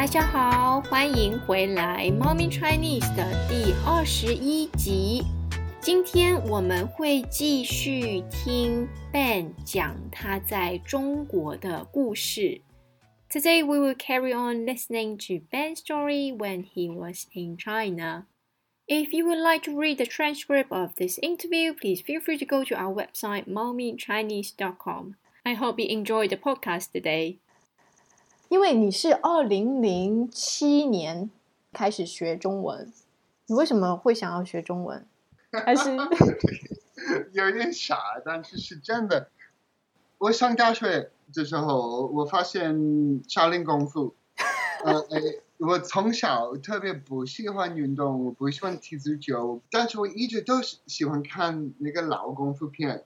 大家好，欢迎回来《猫咪 Chinese》的第二十一集。今天我们会继续听 Ben 讲他在中国的故事。Today we will carry on listening to Ben's story when he was in China. If you would like to read the transcript of this interview, please feel free to go to our website, mommychinese.com. I hope you enjoy the podcast today. 因为你是二零零七年开始学中文，你为什么会想要学中文？还是 有点傻，但是是真的。我上大学的时候，我发现少林功夫。呃，我从小特别不喜欢运动，我不喜欢踢足球，但是我一直都是喜欢看那个老功夫片，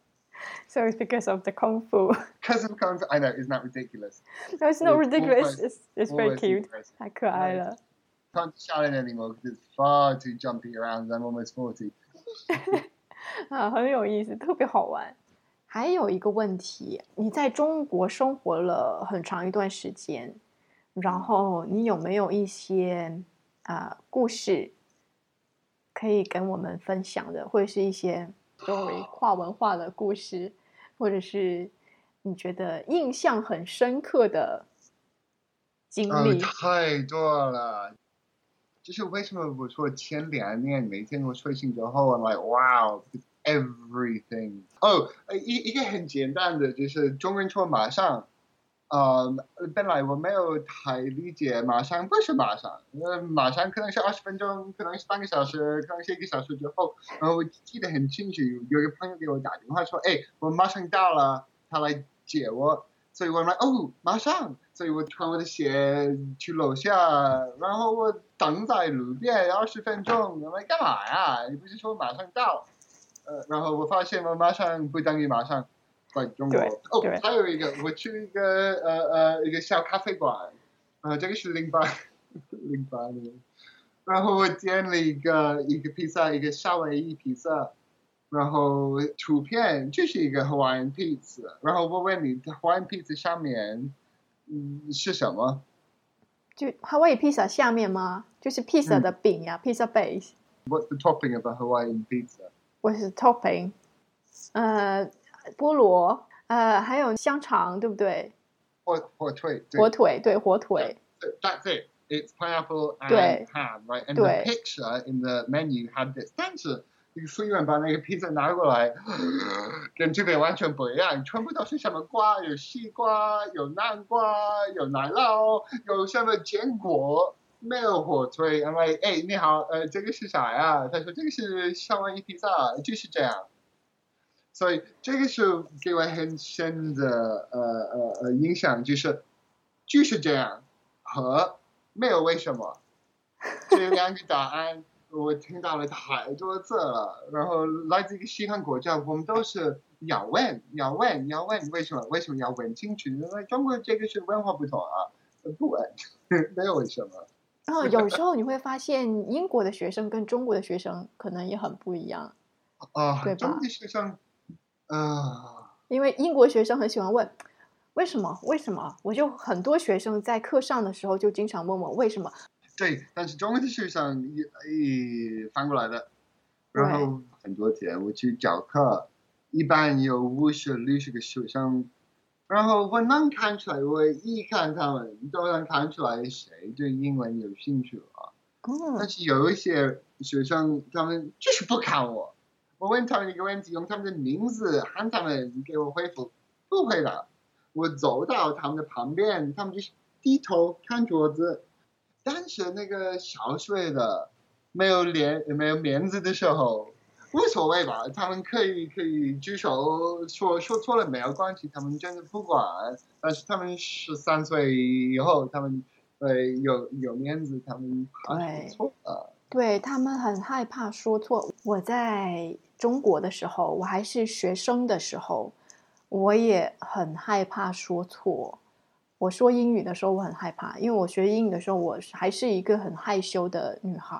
So it's because of the kung fu. Because of kung fu, I know, isn't that ridiculous? No, it's not ridiculous. It's it's very cute. 太可爱了。Can't shout it anymore because it's far too jumpy around. I'm almost forty. 啊，很有意思，特别好玩。还有一个问题，你在中国生活了很长一段时间，然后你有没有一些啊、呃、故事可以跟我们分享的，或者是一些 作为跨文化的故事，或者是你觉得印象很深刻的经历？太多了。就是为什么我说前两年每天我睡醒之后，I'm like wow everything。哦，一一个很简单的，就是中文说马上。呃，本来我没有太理解马上不是马上，呃，马上可能是二十分钟，可能是半个小时，可能是一个小时之后。然后我记得很清楚，有一个朋友给我打电话说：“哎，我马上到了，他来接我。”所以我说：“哦，马上。”所以我穿我的鞋去楼下，然后我等在路边二十分钟。我说：“干嘛呀？你不是说马上到？”呃，然后我发现我马上不等于马上。在中国哦，还有一个，我去一个呃呃一个小咖啡馆，呃，这个是零八零八年，然后我点了一个一个披萨，一个夏威夷披萨，然后图片就是一个 Hawaiian pizza，然后我问你，Hawaiian pizza 上面嗯是什么？就 Hawaii pizza 下面吗？就是 pizza 的饼呀，pizza base。What's the topping of a Hawaiian pizza? What is the topping? 呃。菠萝，呃，还有香肠，对不对？火火腿，火腿，对，火腿。That's it. It's pineapple and ham, right? And the picture in the menu had this. 但是，那个服务员把那个披萨拿过来，跟这边完全不一样，全部都是什么瓜？有西瓜，有南瓜，有奶酪，有什么坚果？没有火腿。I'm like，哎，你好，呃，这个是啥呀？他说这个是夏威夷披萨，就是这样。所以这个是给我很深的呃呃呃影响，就是就是这样和没有为什么 这两个答案，我听到了太多次了。然后来自一个西方国家，我们都是要问要问要问为什么为什么要问清楚？因为中国这个是文化不同啊，不问 没有为什么。然后有时候你会发现，英国的学生跟中国的学生可能也很不一样啊，对吧？中国学生。啊，因为英国学生很喜欢问为什么？为什么？我就很多学生在课上的时候就经常问我为什么。对，但是中文的学生也也翻过来的。然后很多天我去教课，一般有五十六十个学生，然后我能看出来，我一看他们都能看出来谁对英文有兴趣啊。嗯。但是有一些学生，他们就是不看我。我问他们一个问题，用他们的名字喊他们给我回复，不回答。我走到他们的旁边，他们就低头看桌子。但是那个小学的没有脸没有面子的时候，无所谓吧？他们可以可以举手说说错了没有关系，他们真的不管。但是他们十三岁以后，他们呃有有面子，他们怕错了。对他们很害怕说错。我在。中国的时候，我还是学生的时候，我也很害怕说错。我说英语的时候，我很害怕，因为我学英语的时候，我还是一个很害羞的女孩。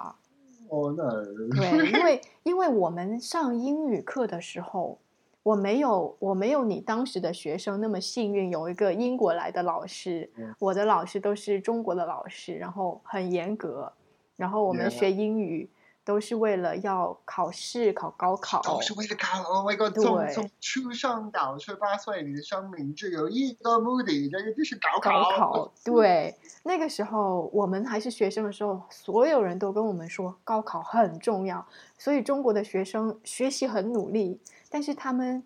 哦，那 对，因为因为我们上英语课的时候，我没有我没有你当时的学生那么幸运，有一个英国来的老师。嗯我的老师都是中国的老师，然后很严格，然后我们.学英语都是为了要考试考高考。都是为了考，Oh my God！对从从出生到十八岁，你的生命只有一个目的，这个就是高考。高考，对，那个时候我们还是学生的时候，所有人都跟我们说高考很重要，所以中国的学生学习很努力，但是他们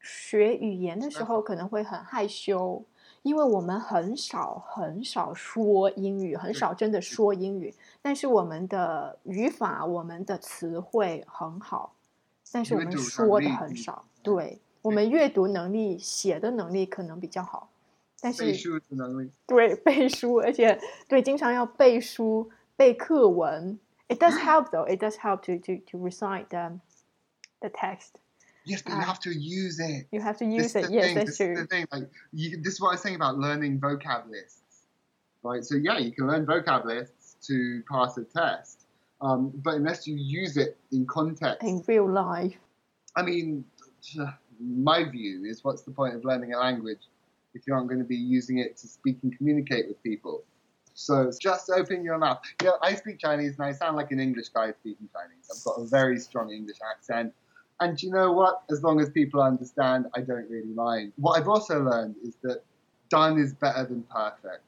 学语言的时候可能会很害羞，因为我们很少很少说英语，很少真的说英语，但是我们的语法、我们的词汇很好，但是我们阅读能说的力嗯很少，对。我们阅读能力、写的能力可能比较好，但是背书的能力。对背书，而且对经常要背书、背课文。It does help though. It does help to to to recite the the text. Yes, but you Ah. have to use it. You have to This use is it. Yes, thing, that's this is true. the thing. Like, you, this is what I was saying about learning vocab lists, right? So yeah, you can learn vocab lists to pass a test, um, but unless you use it in context, In real life, I mean, my view is, what's the point of learning a language if you aren't going to be using it to speak and communicate with people? So just open your mouth. You know, I speak Chinese and I sound like an English guy speaking Chinese. I've got a very strong English accent. And you know what? As long as people understand, I don't really mind. What I've also learned is that done is better than perfect.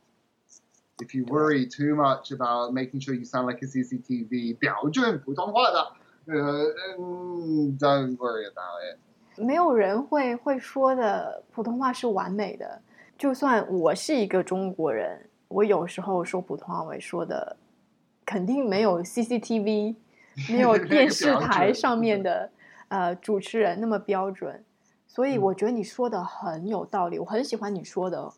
If you worry too much about making sure you sound like a CCTV, 标准普通话的, uh, mm, don't worry about it. 没有人会会说的普通话是完美的。就算我是一个中国人，我有时候说普通话，我也说的肯定没有 CCTV、没有电视台上面的 呃主持人那么标准。所以我觉得你说的很有道理，我很喜欢你说的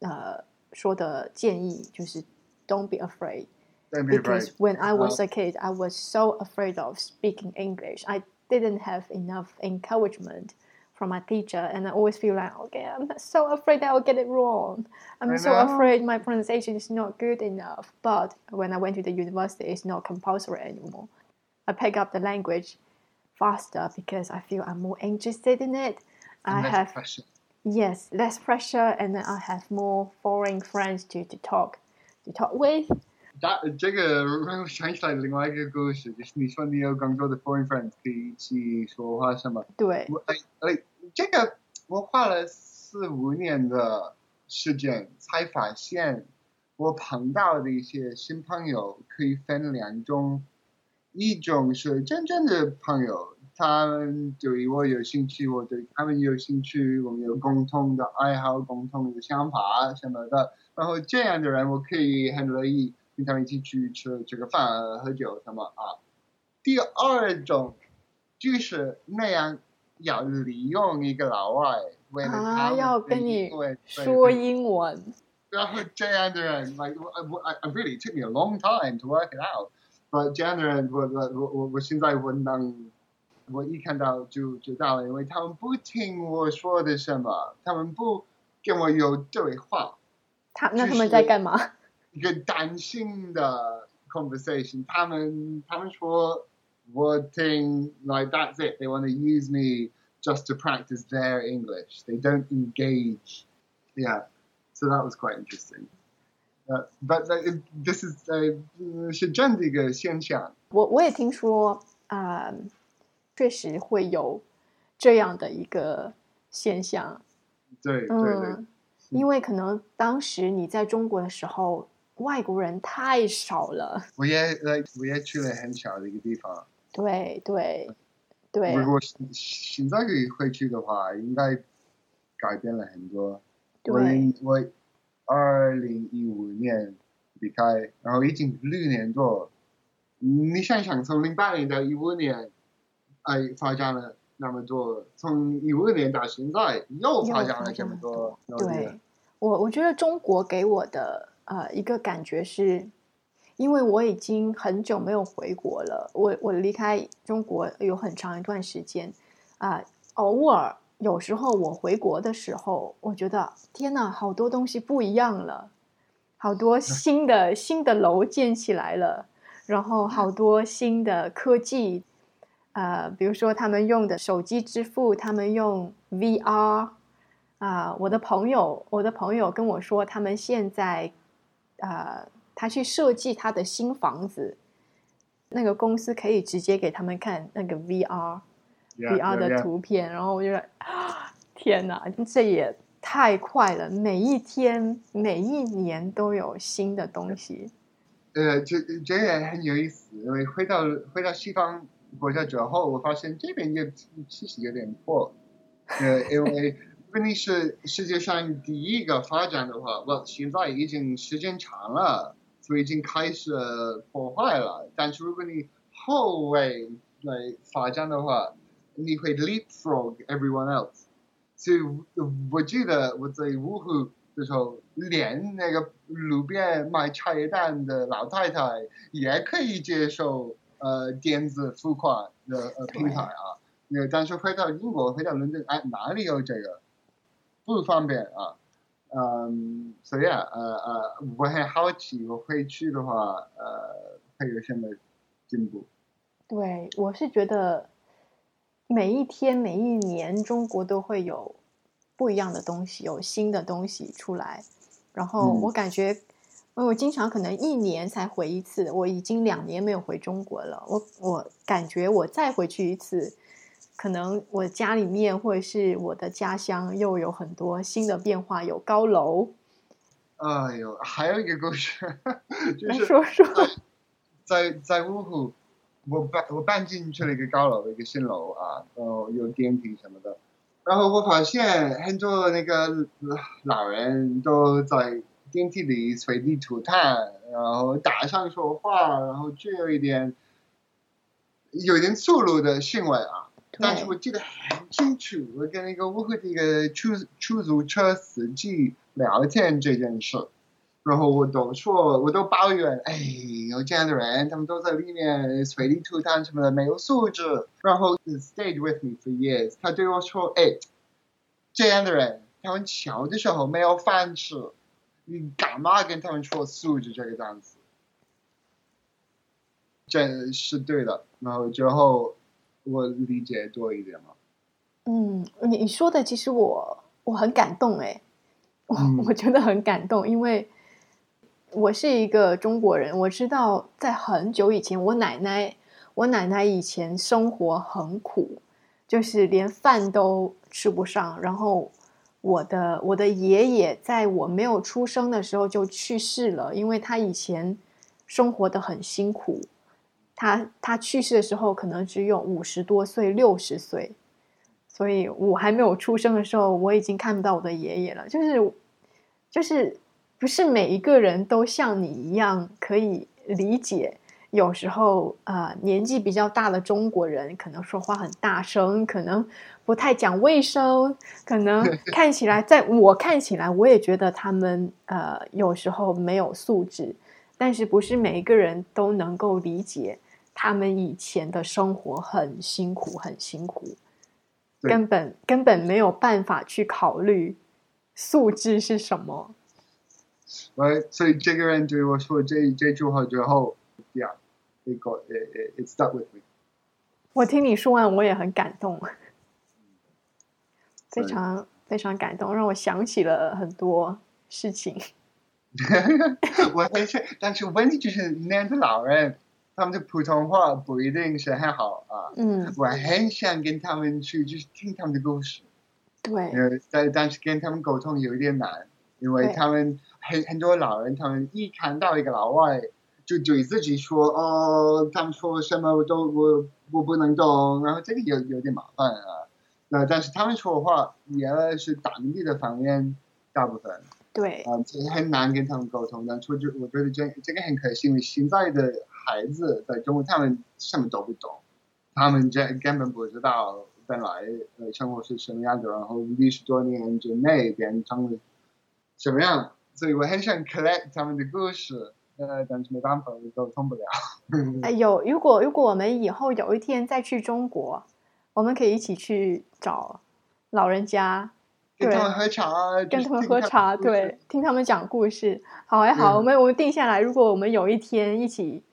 呃说的建议，就是 Don't be afraid。 Don't be because afraid. when I was Uh, a kid, I was so afraid of speaking English. I didn't have enough encouragement from my teacher, and I always feel like, okay, I'm so afraid that I'll get it wrong. I'm I so know. afraid my pronunciation is not good enough. But when I went to the university, it's not compulsory anymore. I pick up the language faster because I feel I'm more interested in it. I and less have pressure. yes less pressure, and then I have more foreign friends to, to talk to talk with. 大这个让我想起来另外一个故事，就是你说你有更多的 foreign friends 可以一起说话什么？对，我哎哎，这个我花了四五年的时间才发现，我碰到的一些新朋友可以分两种， 一种是真正的朋友，他们对我有兴趣，我对他们有兴趣，我们有共同的爱好、共同的想法什么的，然后这样的人我可以很乐意跟他们一起去吃这个饭、喝酒什么啊。第二种就是那样要利用一个老外，为了他要跟你说英文。然后这样的人，like I really took me a long time to work it out。but 这样的人，我我我我我现在我能，我一看到就知道了，因为他们不听我说的什么，他们不跟我有对话，他那他们就是在干嘛？一个单性的 conversation。他们他们说我听，like that's it。They want to use me just to practice their English. They don't engage. Yeah. So that was quite interesting. Uh, but uh, this is uh, 是真的一个现象。我我也听说，啊、确实会有这样的一个现象。对对对，嗯，因为可能当时你在中国的时候，外国人太少了。我也 like 我也去了很小的一个地方。对对对如果现在可以回去的话，应该改变了很多。对我我二零一五年离开，然后已经六年多。你想想，从零八年到一五年，哎，发展了那么多，从一五年到现在又发展了这么多。对，我我觉得中国给我的呃一个感觉是，因为我已经很久没有回国了，我我离开中国有很长一段时间，啊、偶尔有时候我回国的时候，我觉得天呐，好多东西不一样了，好多新的新的楼建起来了，然后好多新的科技，呃，比如说他们用的手机支付，他们用 VR，啊、我的朋友，我的朋友跟我说，他们现在，呃，他去设计他的新房子，那个公司可以直接给他们看那个 VR。VR yeah, 的.图片，然后我就觉得，啊天哪，这也太快了！每一天、每一年都有新的东西。呃，这这也很有意思，因为回到回到西方国家之后，我发现这边也其实有点破。呃，因为如果你是世界上第一个发展的话，我现在已经时间长了，所以已经开始破坏了。但是如果你后位来发展的话，你会 leapfrog everyone else。所以我记得我在芜湖的时候，连那个路边卖茶叶蛋的老太太也可以接受呃电子付款的呃平台啊。那但是回到英国，回到伦敦，哎，哪里有这个？不方便啊。嗯，所以啊，呃呃，我很好奇，我回去的话，呃，会有什么进步？对，我是觉得每一天、每一年，中国都会有不一样的东西，有新的东西出来。然后嗯我感觉，因为我经常可能一年才回一次，我已经两年没有回中国了。我我感觉我再回去一次，可能我家里面或者是我的家乡又有很多新的变化，有高楼。哎呦，还有一个故事，就是来说说，在在芜湖，我搬我搬进去了一个高楼的，一个新楼啊，然后有电梯什么的。然后我发现很多那个老人都在电梯里随地吐痰，然后大声说话，然后就有一点有一点粗鲁的行为啊。但是我记得很清楚，我跟那个芜湖的一个出出租车司机聊天这件事，然后我都说，我都抱怨，哎，有这样的人，他们都在里面随地吐痰什么的，没有素质。然后 stayed with me for years，他对我说，哎，这样的人，他们小的时候没有饭吃，你干嘛跟他们说素质这个单词？这是对的。然后之后我理解多一点嘛。嗯，你你说的其实我我很感动哎，我、嗯我觉得很感动，因为我是一个中国人，我知道在很久以前，我奶奶我奶奶以前生活很苦，就是连饭都吃不上，然后我的我的爷爷在我没有出生的时候就去世了，因为他以前生活的很辛苦，他他去世的时候可能只有五十多岁、六十岁。所以我还没有出生的时候，我已经看不到我的爷爷了。就是，就是不是每一个人都像你一样可以理解。有时候，呃，年纪比较大的中国人可能说话很大声，可能不太讲卫生，可能 看起来，在我看起来，我也觉得他们呃有时候没有素质。但是不是每一个人都能够理解他们以前的生活很辛苦，很辛苦。根本根本没有办法去考虑素质是什么。喂，所以这个人对我说这这句话之后，Yeah，it got it it it stuck with me。我听你说完，我也很感动，非常非常感动，让我想起了很多事情。我很是，但是问题就是那样的老人，他们的普通话不一定是很好啊。嗯，我很想跟他们去，就是听他们的故事，对，呃，但但是跟他们沟通有一点难，因为他们很很多老人，他们一看到一个老外，就对自己说哦，他们说什么我都我我不能懂，然后这个有有点麻烦啊。那但是他们说话也是当地的方言，大部分。对，啊，这很难跟他们沟通。但是我觉我觉得这这个很可惜，因为现在的孩子在中国，他们什么都不懂，他们这根本不知道本来呃生活是什么样的，然后历史多年之内变成了什么样。所以我很想 collect 他们的故事，呃，但是没办法，沟通不了。哎，有如果如果我们以后有一天再去中国，我们可以一起去找老人家，对。跟他们喝茶，跟他们喝茶，对，听他们讲故事。好哎，好，嗯。我们我们定下来，如果我们有一天一起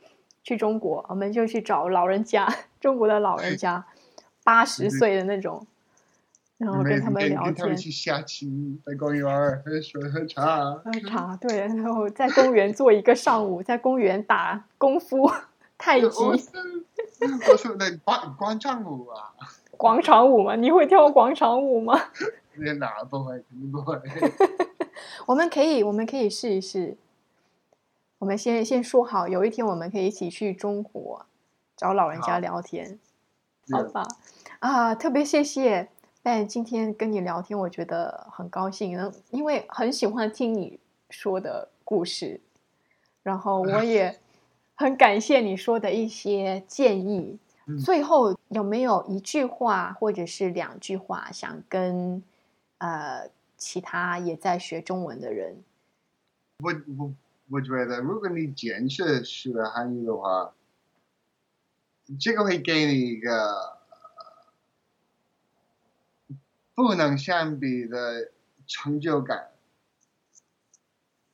去中国，我们就去找老人家，中国的老人家，八十嗯。岁的那种，然后跟他们聊天跟他们。去下棋，在公园儿喝水喝茶。喝茶，对，然后在公园坐一个上午，在公园打功夫、太极、我是我是那广广场舞啊，广场舞嘛。你会跳广场舞吗？那哪不会，肯定不会。我们可以，我们可以试一试。我们先先说好，有一天我们可以一起去中国找老人家聊天，好吧？啊，特别谢谢 Ben 今天跟你聊天，我觉得很高兴，嗯因为很喜欢听你说的故事，然后我也很感谢你说的一些建议。嗯最后有没有一句话或者是两句话想跟呃其他也在学中文的人？我我我觉得，如果你坚持学汉语的话，这个会给你一个呃不能相比的成就感，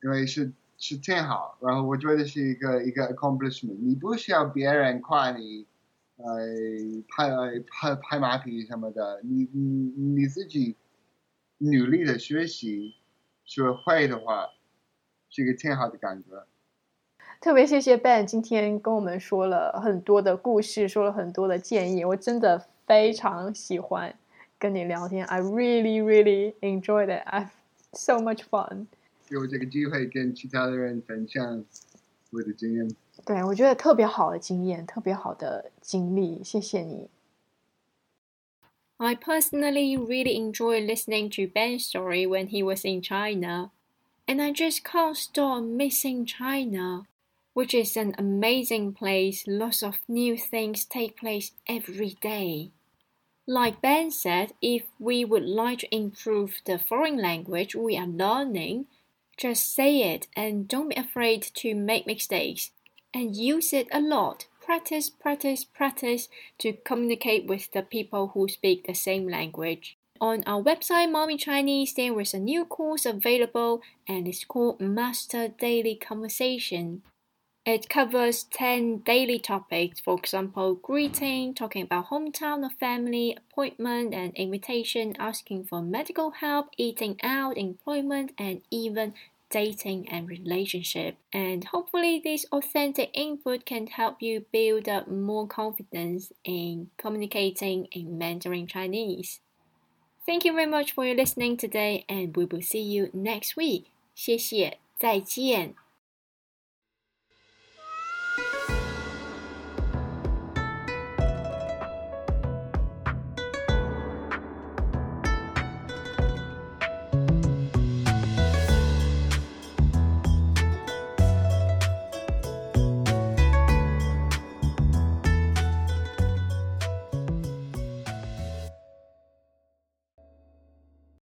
因为是是挺好。然后我觉得是一个一个 accomplishment，你不需要别人夸你，呃，拍拍拍马屁什么的，你你你自己努力的学习学会的话。是一个挺好的感觉。特别谢谢 Ben 今天跟我们说了很多的故事，说了很多的建议，我真的非常喜欢跟你聊天。I really, really enjoyed it. I so much fun. 有这个机会跟其他的人分享我的经验。对我觉得特别好的经验，特别好的经历，谢谢你。 I personally really enjoy listening to Ben's story when he was in China. And I just can't stop missing China, which is an amazing place. Lots of new things take place every day. Like Ben said, if we would like to improve the foreign language we are learning, just say it and don't be afraid to make mistakes and use it a lot. Practice, practice, practice to communicate with the people who speak the same language. On our website, Mommy Chinese, there is a new course available and it's called Master Daily Conversation. It covers 10 daily topics, for example, greeting, talking about hometown or family, appointment and invitation, asking for medical help, eating out, employment, and even dating and relationship. And hopefully, this authentic input can help you build up more confidence in communicating in Mandarin Chinese. Thank you very much for your listening today, and we will see you next week. 谢谢，再见。